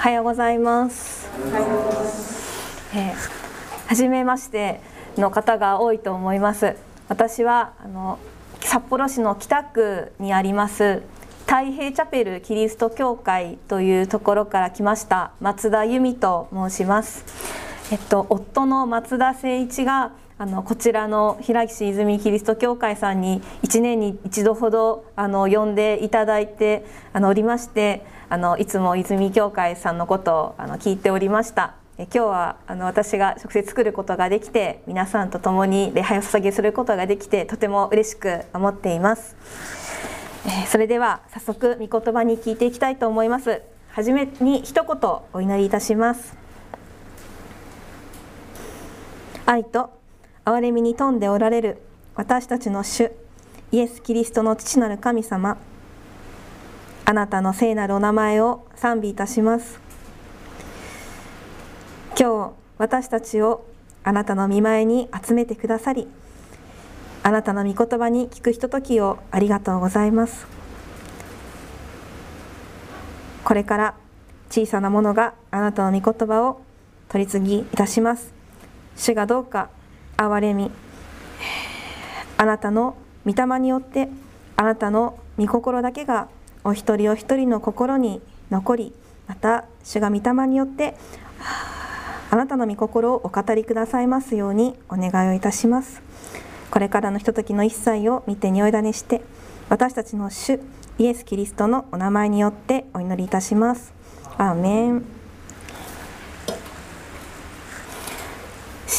おはようございます。えー、初めましての方が多いと思います。私はあの札幌市の北区にあります太平チャペルキリスト教会というところから来ました松田由美と申します。えっと夫の松田誠一があのこちらの平岸泉キリスト教会さんに1年に一度ほどあの呼んでいただいてあのおりましてあのいつも泉教会さんのことをあの聞いておりました。え今日はあの私が直接作ることができて皆さんと共に礼拝を捧げすることができてとても嬉しく思っています、えそれでは早速御言葉に聞いていきたいと思います。はじめに一言お祈りいたします。愛と憐れみに富んでおられる私たちの主イエス・キリストの父なる神様。あなたの聖なるお名前を賛美いたします。今日私たちをあなたの見前に集めてくださりあなたの御言葉に聞くひとときをありがとうございます。これから小さなものがあなたの御言葉を取り次ぎいたします。主がどうか憐れみ。あなたの御霊によってあなたの御心だけがお一人お一人の心に残りまた主が御霊によってあなたの御心をお語りくださいますようにお願いをいたします。これからのひとときの一切を見てにおいだねして私たちの主イエス・キリストのお名前によってお祈りいたします。アーメン。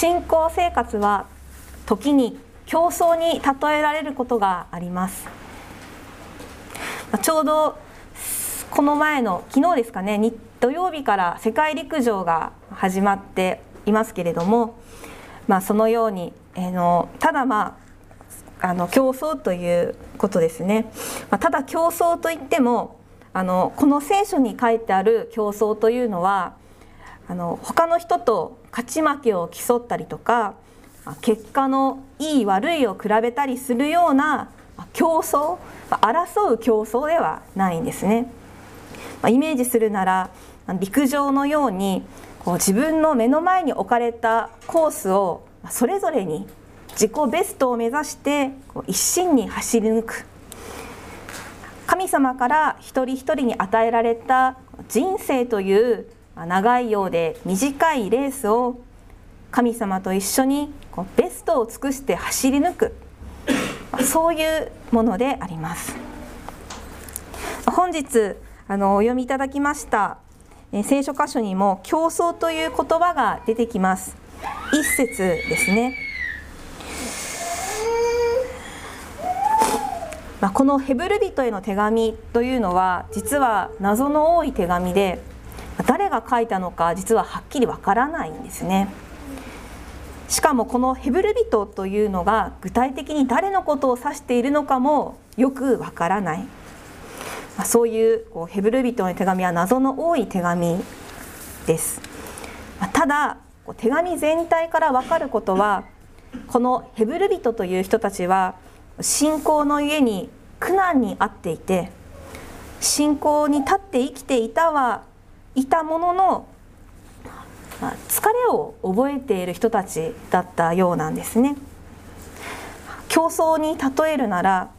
信仰生活は時に競争に例えられることがあります。ちょうどこの前の昨日ですかね土曜日から世界陸上が始まっていますけれども、まあ、そのように、えー、のただまああの競争ということですね、まあ、ただ競争といってもあのこの聖書に書いてある競争というのはあの他の人と勝ち負けを競ったりとか結果のいい悪いを比べたりするような競争争う競争ではないんですね。イメージするなら陸上のようにこう自分の目の前に置かれたコースをそれぞれに自己ベストを目指して一心に走り抜く神様から一人一人に与えられた人生という長いようで短いレースを神様と一緒にベストを尽くして走り抜く。そういうものであります。本日あのお読みいただきました聖書箇所にも競争という言葉が出てきます。一節ですね。まあ、このヘブル人への手紙というのは実は謎の多い手紙で誰が書いたのか実ははっきりわからないんですね。しかもこのヘブル人というのが具体的に誰のことを指しているのかもよくわからない、ま、そういうこうヘブル人の手紙は謎の多い手紙です、ま、ただ手紙全体からわかることはこのヘブル人という人たちは信仰の家に苦難にあっていて信仰に立って生きていたはいたものの疲れを覚えている人たちだったようなんですね。競争に例えるなら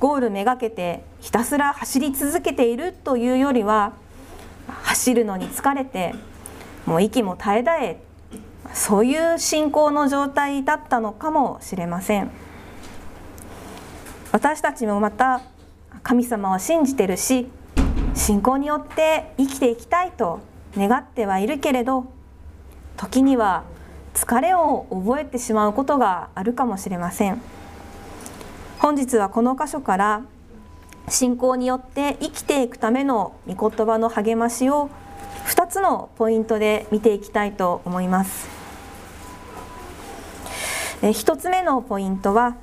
ゴールめがけてひたすら走り続けているというよりは走るのに疲れてもう息も絶え絶えそういう信仰の状態だったのかもしれません。私たちもまた神様を信じてるし信仰によって生きていきたいと願ってはいるけれど時には疲れを覚えてしまうことがあるかもしれません。本日はこの箇所から信仰によって生きていくための御言葉の励ましを2つのポイントで見ていきたいと思います。1つ目のポイントは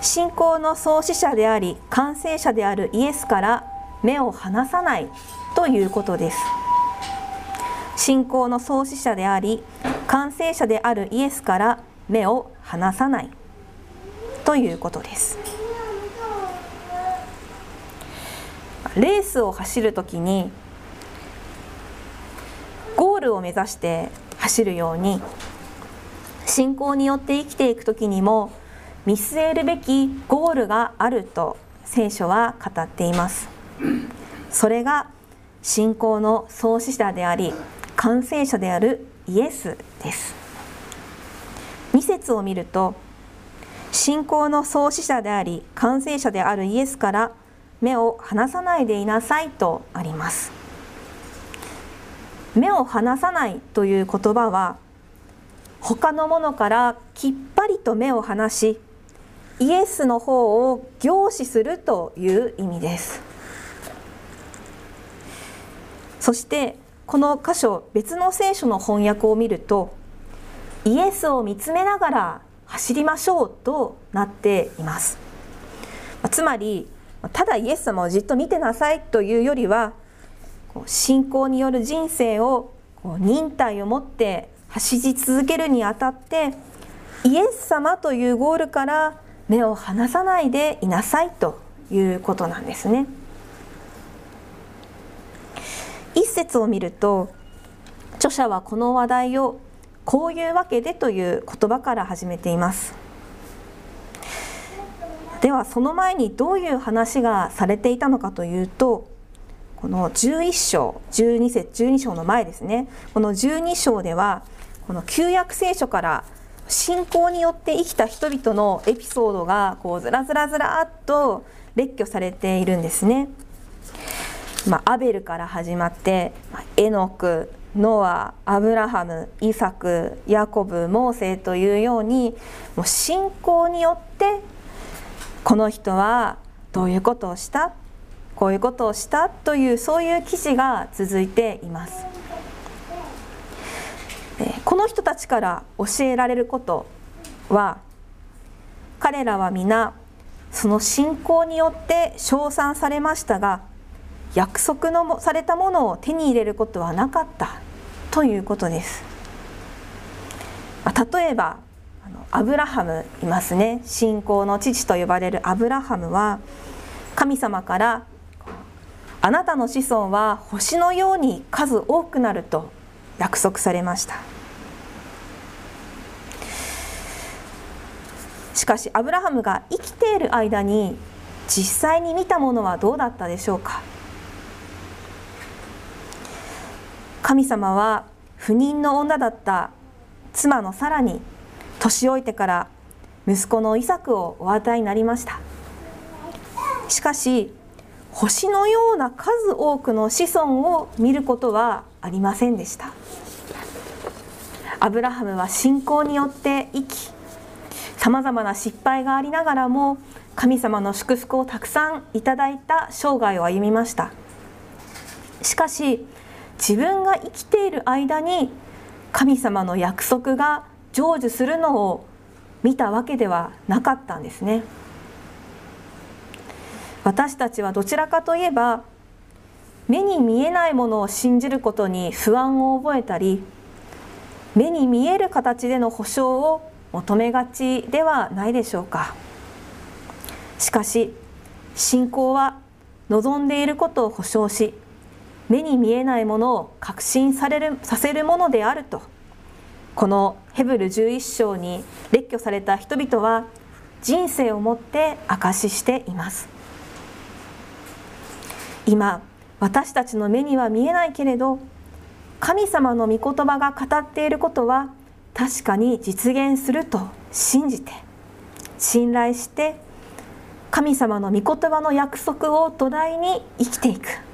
信仰の創始者であり完成者であるイエスから目を離さないということです。信仰の創始者であり完成者であるイエスから目を離さないということです。レースを走るときにを目指して走るように信仰によって生きていく時にも見据えるべきゴールがあると聖書は語っています。それが信仰の創始者であり完成者であるイエスです。2節を見ると信仰の創始者であり完成者であるイエスから目を離さないでいなさいとあります。目を離さないという言葉は他のものからきっぱりと目を離しイエスの方を凝視するという意味です。そしてこの箇所別の聖書の翻訳を見るとイエスを見つめながら走りましょうとなっていますつまりただイエス様をじっと見てなさいというよりは信仰による人生を忍耐を持って走り続けるにあたってイエス様というゴールから目を離さないでいなさいということなんですね。一節を見ると著者はこの話題をこういうわけでという言葉から始めていますではその前にどういう話がされていたのかというとこの11章12節12章の前ですねこの12章ではこの旧約聖書から信仰によって生きた人々のエピソードがこうずらずらずらっと列挙されているんですね。まあ、アベルから始まって、まあ、エノクノアアブラハムイサクヤコブモーセというようにもう信仰によってこの人はどういうことをしたこういうことをしたというそういう記事が続いています。この人たちから教えられることは彼らは皆その信仰によって称賛されましたが約束のされたものを手に入れることはなかったということです。例えばアブラハムいますね。信仰の父と呼ばれるアブラハムは神様からあなたの子孫は星のように数多くなると約束されました。しかしアブラハムが生きている間に実際に見たものはどうだったでしょうか。神様は不妊の女だった妻のサラに年老いてから息子のイサクをお与えになりました。しかし星のような数多くの子孫を見ることはありませんでした。アブラハムは信仰によって生きさまざまな失敗がありながらも神様の祝福をたくさんいただいた生涯を歩みました。しかし自分が生きている間に神様の約束が成就するのを見たわけではなかったんですね。私たちはどちらかといえば目に見えないものを信じることに不安を覚えたり目に見える形での保証を求めがちではないでしょうか。しかし信仰は望んでいることを保証し目に見えないものを確信されるさせるものであると。このヘブル11章に列挙された人々は人生をもって証ししています。今私たちの目には見えないけれど神様の御言葉が語っていることは確かに実現すると信じて信頼して神様の御言葉の約束を土台に生きていく。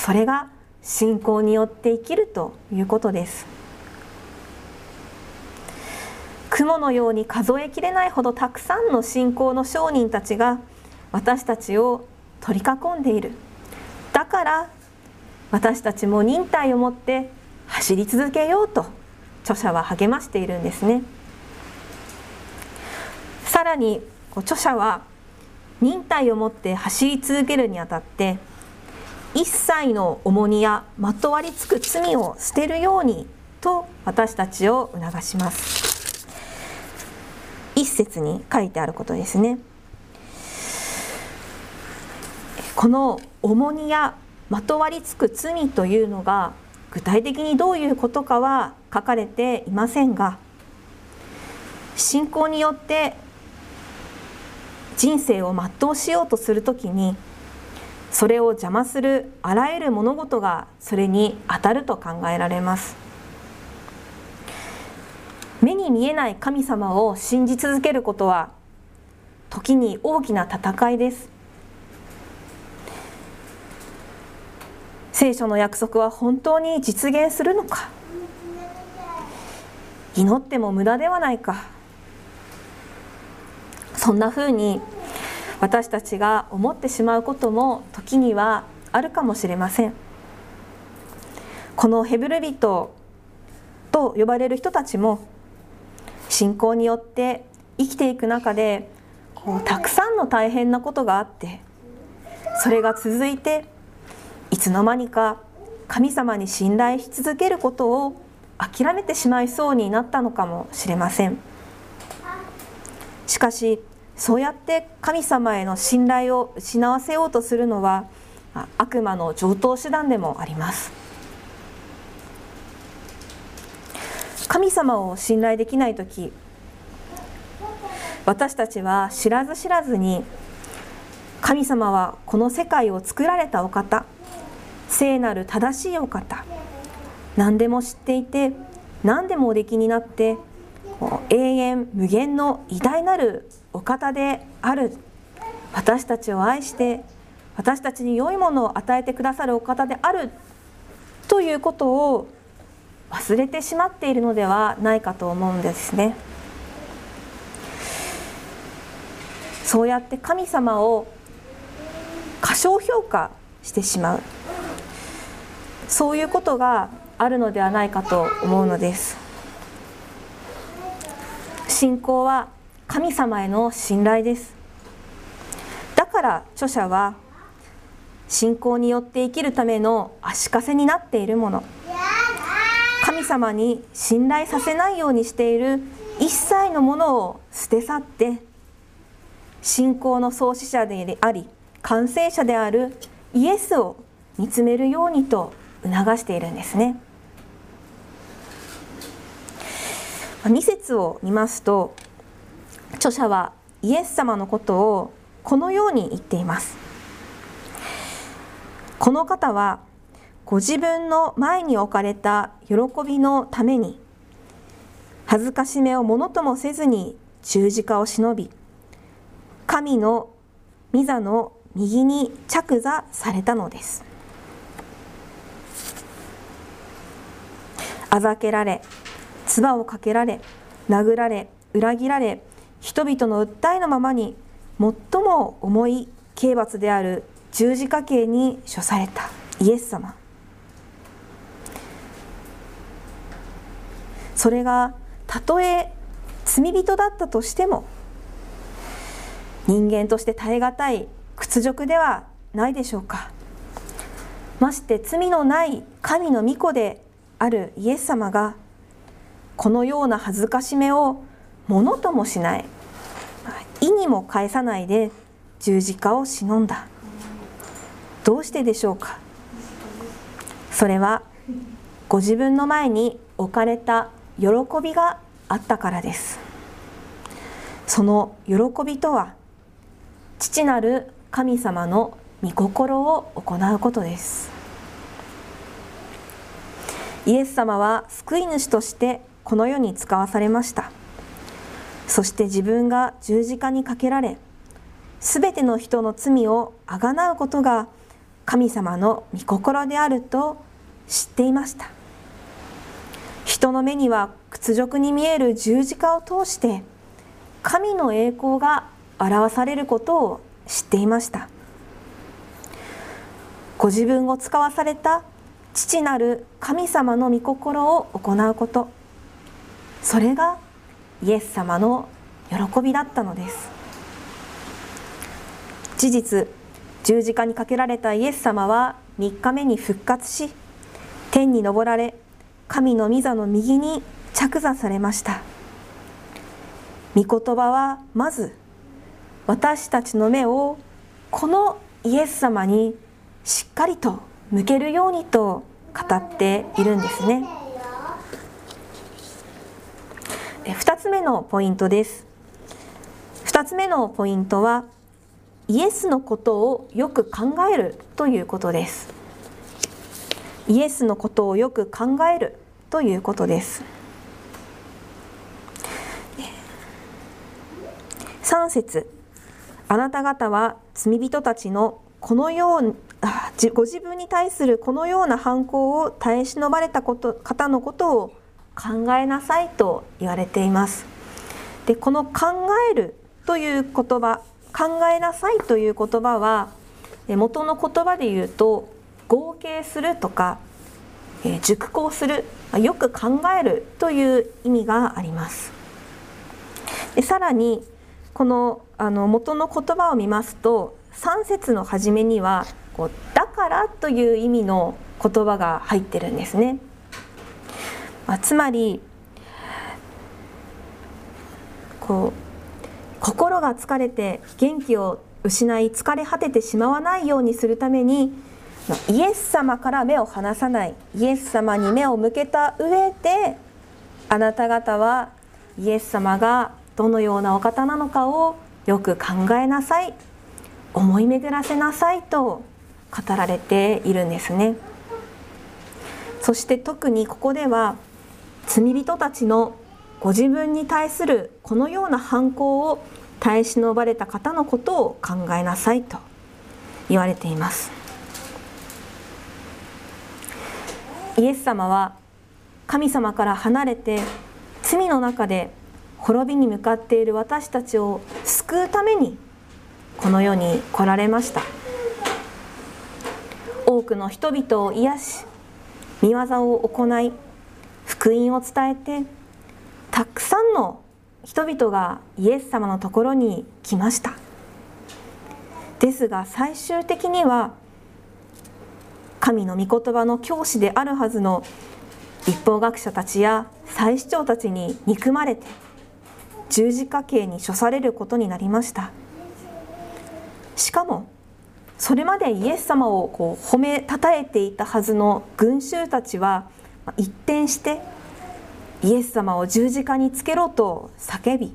それが信仰によって生きるということです。雲のように数えきれないほどたくさんの信仰の商人たちが私たちを取り囲んでいる。だから私たちも忍耐を持って走り続けようと著者は励ましているんですね。さらに著者は忍耐を持って走り続けるにあたって一切の重荷やまとわりつく罪を捨てるようにと私たちを促します。一節に書いてあることですね。この重荷やまとわりつく罪というのが具体的にどういうことかは書かれていませんが信仰によって人生を全うしようとするときにそれを邪魔するあらゆる物事がそれに当たると考えられます。目に見えない神様を信じ続けることは時に大きな戦いです。聖書の約束は本当に実現するのか。祈っても無駄ではないか。そんなふうに私たちが思ってしまうことも時にはあるかもしれません。このヘブル人と呼ばれる人たちも信仰によって生きていく中でこうたくさんの大変なことがあってそれが続いていつの間にか神様に信頼し続けることを諦めてしまいそうになったのかもしれません。しかしそうやって神様への信頼を失わせようとするのは悪魔の常套手段でもあります。神様を信頼できない時私たちは知らず知らずに神様はこの世界を作られたお方聖なる正しいお方何でも知っていて何でもおできになって永遠無限の偉大なるお方である私たちを愛して私たちに良いものを与えてくださるお方であるということを忘れてしまっているのではないかと思うんですね。そうやって神様を過小評価してしまうそういうことがあるのではないかと思うのです信仰は神様への信頼です。だから著者は信仰によって生きるための足かせになっているもの。神様に信頼させないようにしている一切のものを捨て去って信仰の創始者であり完成者であるイエスを見つめるようにと促しているんですね。2節を見ますと著者はイエス様のことをこのように言っています。この方はご自分の前に置かれた喜びのために恥ずかしめをものともせずに十字架を忍び神の御座の右に着座されたのです。あざけられ唾をかけられ殴られ裏切られ人々の訴えのままに最も重い刑罰である十字架刑に処されたイエス様。それがたとえ罪人だったとしても人間として耐え難い屈辱ではないでしょうか。まして罪のない神の御子であるイエス様がこのような恥ずかしめをものともしない。意にも返さないで十字架を忍んだ。どうしてでしょうか？それはご自分の前に置かれた喜びがあったからです。その喜びとは父なる神様の御心を行うことです。イエス様は救い主としてこの世に使わされました。そして自分が十字架にかけられすべての人の罪をあがなうことが神様の御心であると知っていました。人の目には屈辱に見える十字架を通して神の栄光が表されることを知っていました。ご自分を使わされた父なる神様の御心を行うこと。それがイエス様の喜びだったのです。事実十字架にかけられたイエス様は3日目に復活し天に昇られ神の御座の右に着座されました。御言葉はまず私たちの目をこのイエス様にしっかりと向けるようにと語っているんですね。2つ目のポイントです。2つ目のポイントはイエスのことをよく考えるということです。イエスのことをよく考えるということです。3節。あなた方は罪人たちのこのようご自分に対するこのような犯行を耐え忍ばれたこと方のことを考えなさいと言われています。でこの考えるという言葉考えなさいという言葉は元の言葉で言うと合計するとか熟考するよく考えるという意味がありますでさらにこのあの元の言葉を見ますと3節の初めにはこう「だから」という意味の言葉が入ってるんですね。まあ、つまりこう心が疲れて元気を失い疲れ果ててしまわないようにするためにイエス様から目を離さないイエス様に目を向けた上であなた方はイエス様がどのようなお方なのかをよく考えなさい思い巡らせなさいと語られているんですね。そして特にここでは罪人たちのご自分に対するこのような犯行を耐え忍ばれた方のことを考えなさいと言われています。イエス様は神様から離れて罪の中で滅びに向かっている私たちを救うためにこの世に来られました。多くの人々を癒し見業を行い福音を伝えてたくさんの人々がイエス様のところに来ました。ですが最終的には神の御言葉の教師であるはずの立法学者たちや祭司長たちに憎まれて十字架刑に処されることになりました。しかもそれまでイエス様をこう褒めたたえていたはずの群衆たちは一転してイエス様を十字架につけろと叫び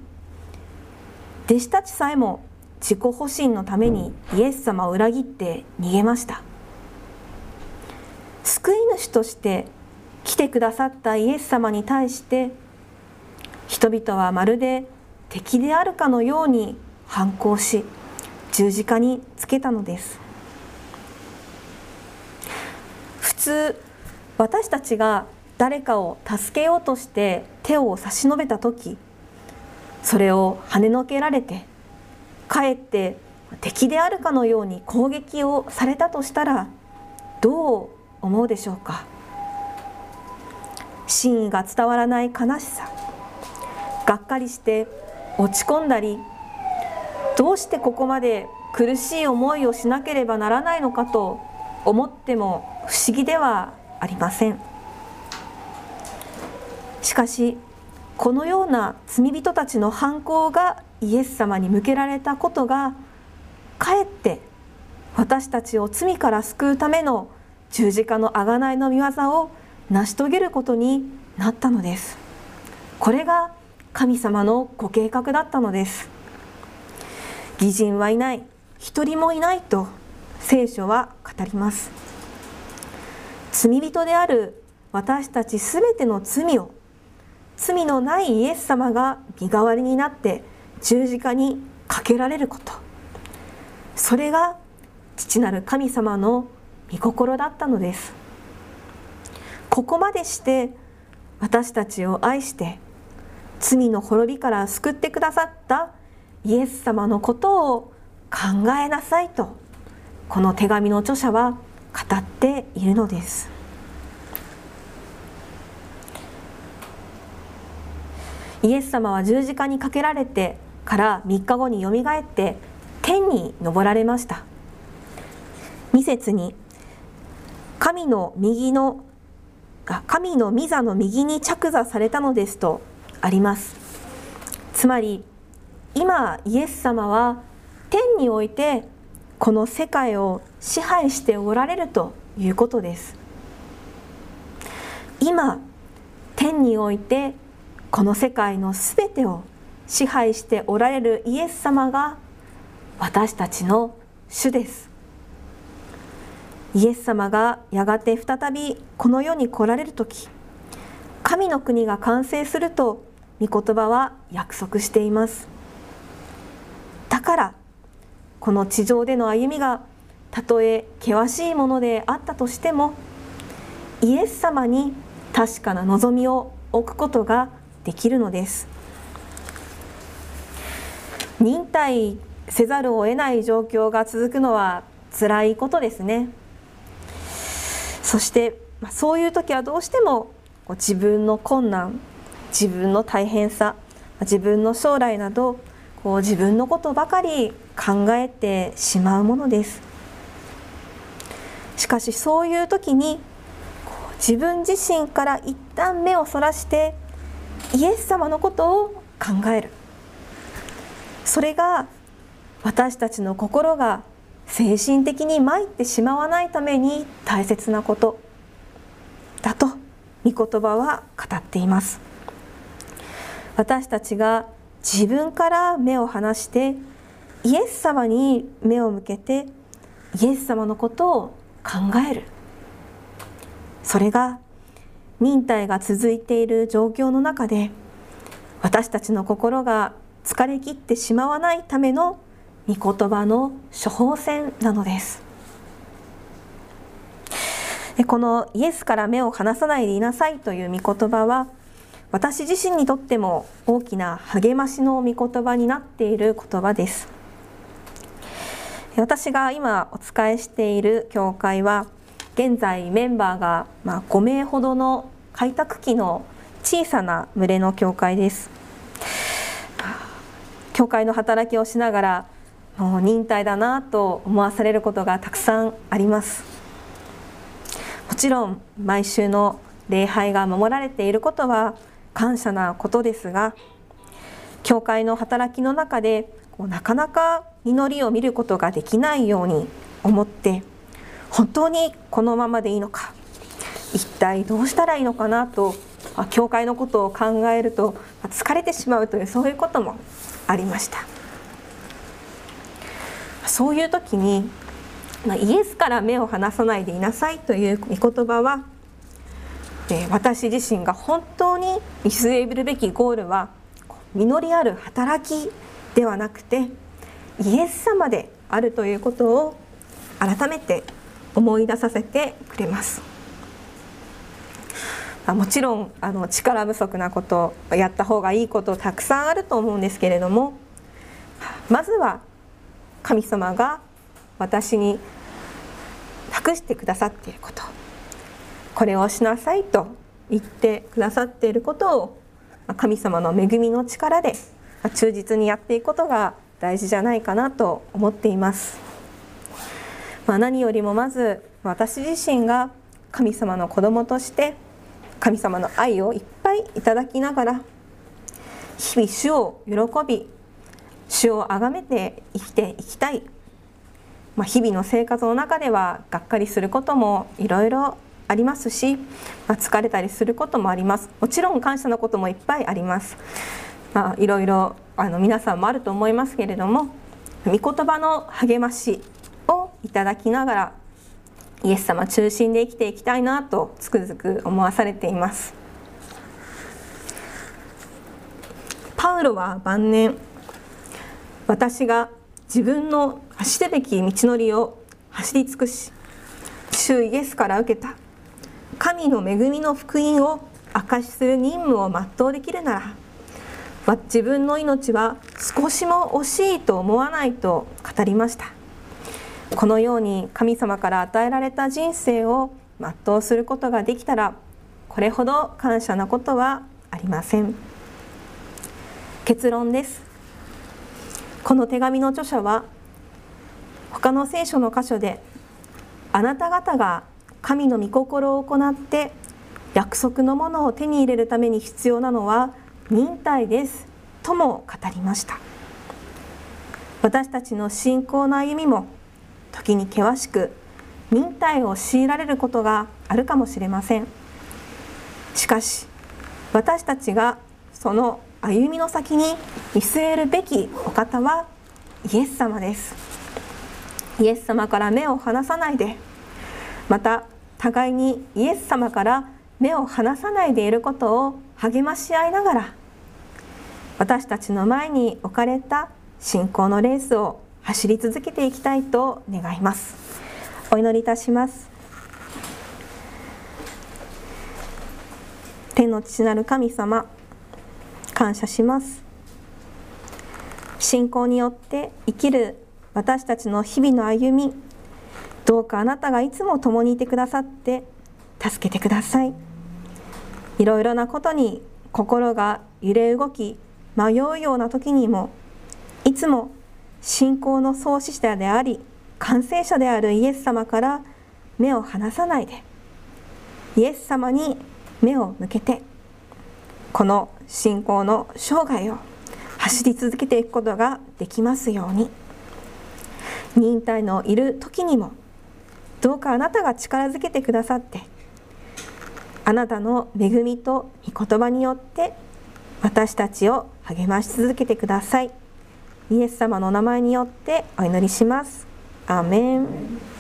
弟子たちさえも自己保身のためにイエス様を裏切って逃げました。救い主として来てくださったイエス様に対して人々はまるで敵であるかのように反抗し十字架につけたのです。普通私たちが誰かを助けようとして手を差し伸べた時それを跳ねのけられてかえって敵であるかのように攻撃をされたとしたらどう思うでしょうか？真意が伝わらない悲しさ。がっかりして落ち込んだりどうしてここまで苦しい思いをしなければならないのかと思っても不思議ではありません。しかしこのような罪人たちの犯行がイエス様に向けられたことがかえって私たちを罪から救うための十字架の贖いの御業を成し遂げることになったのです。これが神様のご計画だったのです。義人はいない一人もいないと聖書は語ります。罪人である私たちすべての罪を罪のないイエス様が身代わりになって十字架にかけられること。それが父なる神様の御心だったのです。ここまでして私たちを愛して罪の滅びから救ってくださったイエス様のことを考えなさいとこの手紙の著者は語っているのです。イエス様は十字架にかけられてから3日後によみがえって天に昇られました。2節に神の右の神の御座の右に着座されたのですとあります。つまり今イエス様は天においてこの世界を支配しておられるということです。今天においてこの世界のすべてを支配しておられるイエス様が私たちの主です。イエス様がやがて再びこの世に来られる時神の国が完成すると御言葉は約束しています。だからこの地上での歩みがたとえ険しいものであったとしてもイエス様に確かな望みを置くことができるのです。忍耐せざるを得ない状況が続くのは辛いことですね。そしてそういう時はどうしても自分の困難自分の大変さ自分の将来などこう自分のことばかり考えてしまうものです。しかしそういう時に自分自身から一旦目をそらしてイエス様のことを考える。それが私たちの心が精神的に参ってしまわないために大切なことだと御言葉は語っています。私たちが自分から目を離してイエス様に目を向けてイエス様のことを考える。それが忍耐が続いている状況の中で私たちの心が疲れ切ってしまわないための御言葉の処方箋なのです。このイエスから目を離さないでいなさいという御言葉は私自身にとっても大きな励ましの御言葉になっている言葉です。私が今お伝えしている教会は現在メンバーがま5名ほどの開拓期の小さな群れの教会です。教会の働きをしながらもう忍耐だなと思わされることがたくさんあります。もちろん毎週の礼拝が守られていることは感謝なことですが教会の働きの中でなかなか実りを見ることができないように思って本当にこのままでいいのか一体どうしたらいいのかなと教会のことを考えると疲れてしまうというそういうこともありました。そういう時にイエスから目を離さないでいなさいという御言葉は私自身が本当に見据えるべきゴールは実りある働きではなくてイエス様であるということを改めて思い出させてくれます。もちろんあの力不足なことやった方がいいことたくさんあると思うんですけれどもまずは神様が私に託してくださっていることこれをしなさいと言ってくださっていることを神様の恵みの力で忠実にやっていくことが大事じゃないかなと思っています。まあ、何よりもまず私自身が神様の子供として神様の愛をいっぱいいただきながら日々主を喜び主を崇めて生きていきたい、まあ、日々の生活の中ではがっかりすることもいろいろありますし、まあ、疲れたりすることもあります。もちろん感謝のこともいっぱいあります、まあ、いろいろあの皆さんもあると思いますけれども御言葉の励ましをいただきながらイエス様中心で生きていきたいなとつくづく思わされています。パウロは晩年私が自分の走るべき道のりを走り尽くし主イエスから受けた。神の恵みの福音を証しする任務を全うできるなら自分の命は少しも惜しいと思わないと語りました。このように神様から与えられた人生を全うすることができたらこれほど感謝なことはありません。結論です。この手紙の著者は他の聖書の箇所であなた方が神の御心を行って約束のものを手に入れるために必要なのは忍耐です。とも語りました。私たちの信仰の歩みも時に険しく忍耐を強いられることがあるかもしれません。しかし私たちがその歩みの先に見据えるべきお方はイエス様です。イエス様から目を離さないでまた互いにイエス様から目を離さないでいることを励まし合いながら私たちの前に置かれた信仰のレースを走り続けていきたいと願います。お祈りいたします。天の父なる神様感謝します。信仰によって生きる私たちの日々の歩みどうかあなたがいつも共にいてくださって助けてください。いろいろなことに心が揺れ動き迷うような時にもいつも信仰の創始者であり完成者であるイエス様から目を離さないで。イエス様に目を向けてこの信仰の生涯を走り続けていくことができますように。忍耐のいる時にもどうかあなたが力づけてくださってあなたの恵みと御言葉によって私たちを励まし続けてください。イエス様のお名前によってお祈りします。アーメン。